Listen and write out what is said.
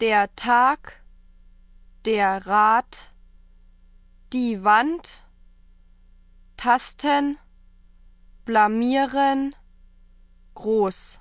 der Tag, der Rat, die Wand, Tasten, blamieren, groß.